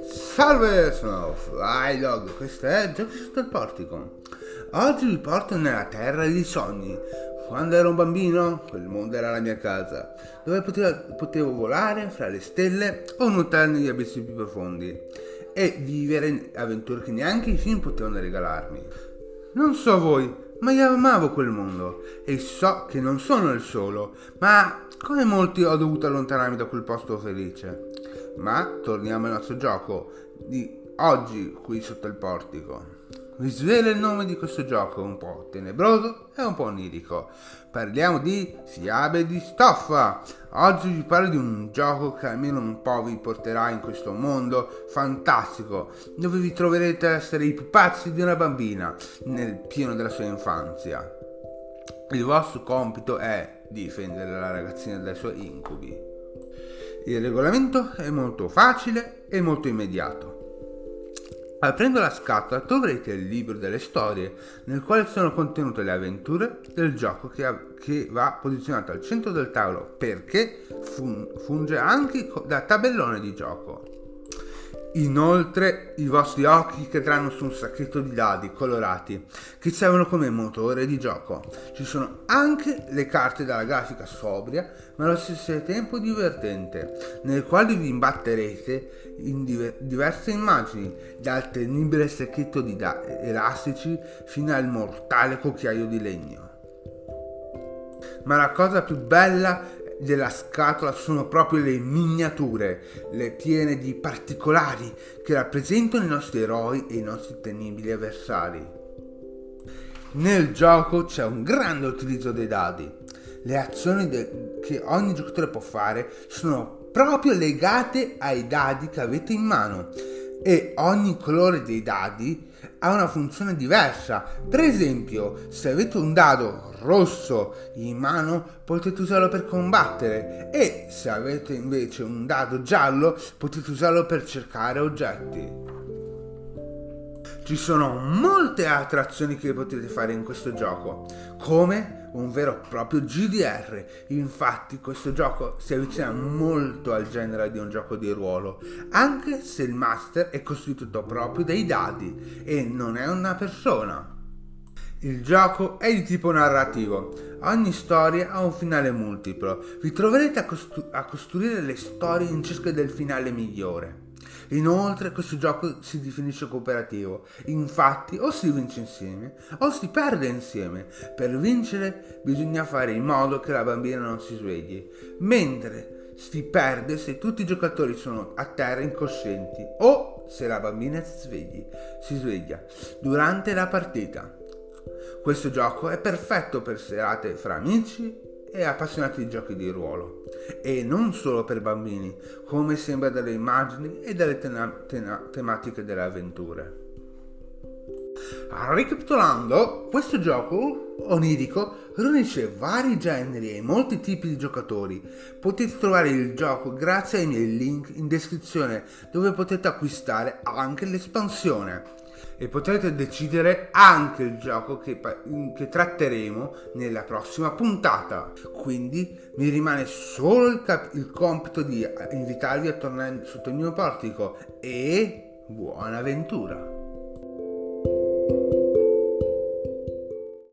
Salve, sono Flydog, questo è Giochi sotto il portico. Oggi vi porto nella terra dei sogni. Quando ero un bambino, quel mondo era la mia casa, dove potevo, potevo volare fra le stelle o nuotare negli abissi più profondi e vivere avventure che neanche i film potevano regalarmi. Non so voi, ma io amavo quel mondo e so che non sono il solo, ma come molti ho dovuto allontanarmi da quel posto felice. Ma torniamo al nostro gioco di oggi qui sotto il portico. Vi svelo il nome di questo gioco, un po' tenebroso e un po' onirico. Parliamo di Siabe di Stoffa. Oggi vi parlo di un gioco che almeno un po' vi porterà in questo mondo fantastico, dove vi troverete a essere i pupazzi di una bambina nel pieno della sua infanzia. Il vostro compito è difendere la ragazzina dai suoi incubi. Il regolamento è molto facile e molto immediato. Aprendo la scatola troverete il libro delle storie nel quale sono contenute le avventure del gioco che, ha, che va posizionato al centro del tavolo perché fun, funge anche da tabellone di gioco. Inoltre i vostri occhi cadranno su un sacchetto di dadi colorati che servono come motore di gioco. Ci sono anche le carte dalla grafica sobria ma allo stesso tempo divertente, nel quale vi imbatterete in diver- diverse immagini, dal tenibile sacchetto di da- elastici fino al mortale cucchiaio di legno. Ma la cosa più bella della scatola sono proprio le miniature, le piene di particolari che rappresentano i nostri eroi e i nostri temibili avversari. Nel gioco c'è un grande utilizzo dei dadi. Le azioni de- che ogni giocatore può fare sono proprio legate ai dadi che avete in mano e ogni colore dei dadi ha una funzione diversa. Per esempio, se avete un dado rosso in mano, potete usarlo per combattere e se avete invece un dado giallo, potete usarlo per cercare oggetti. Ci sono molte altre azioni che potete fare in questo gioco, come un vero e proprio GDR. Infatti questo gioco si avvicina molto al genere di un gioco di ruolo, anche se il master è costituito proprio dai dadi e non è una persona. Il gioco è di tipo narrativo, ogni storia ha un finale multiplo, vi troverete a, costru- a costruire le storie in cerca del finale migliore. Inoltre questo gioco si definisce cooperativo, infatti o si vince insieme o si perde insieme. Per vincere bisogna fare in modo che la bambina non si svegli, mentre si perde se tutti i giocatori sono a terra incoscienti o se la bambina si, svegli, si sveglia durante la partita. Questo gioco è perfetto per serate fra amici e appassionati di giochi di ruolo e non solo per bambini, come sembra dalle immagini e dalle tena- tena- tematiche delle avventure. Ricapitolando, questo gioco onirico riunisce vari generi e molti tipi di giocatori. Potete trovare il gioco grazie ai miei link in descrizione dove potete acquistare anche l'espansione e potrete decidere anche il gioco che, che, tratteremo nella prossima puntata. Quindi mi rimane solo il, cap- il compito di invitarvi a tornare sotto il mio portico e buona avventura!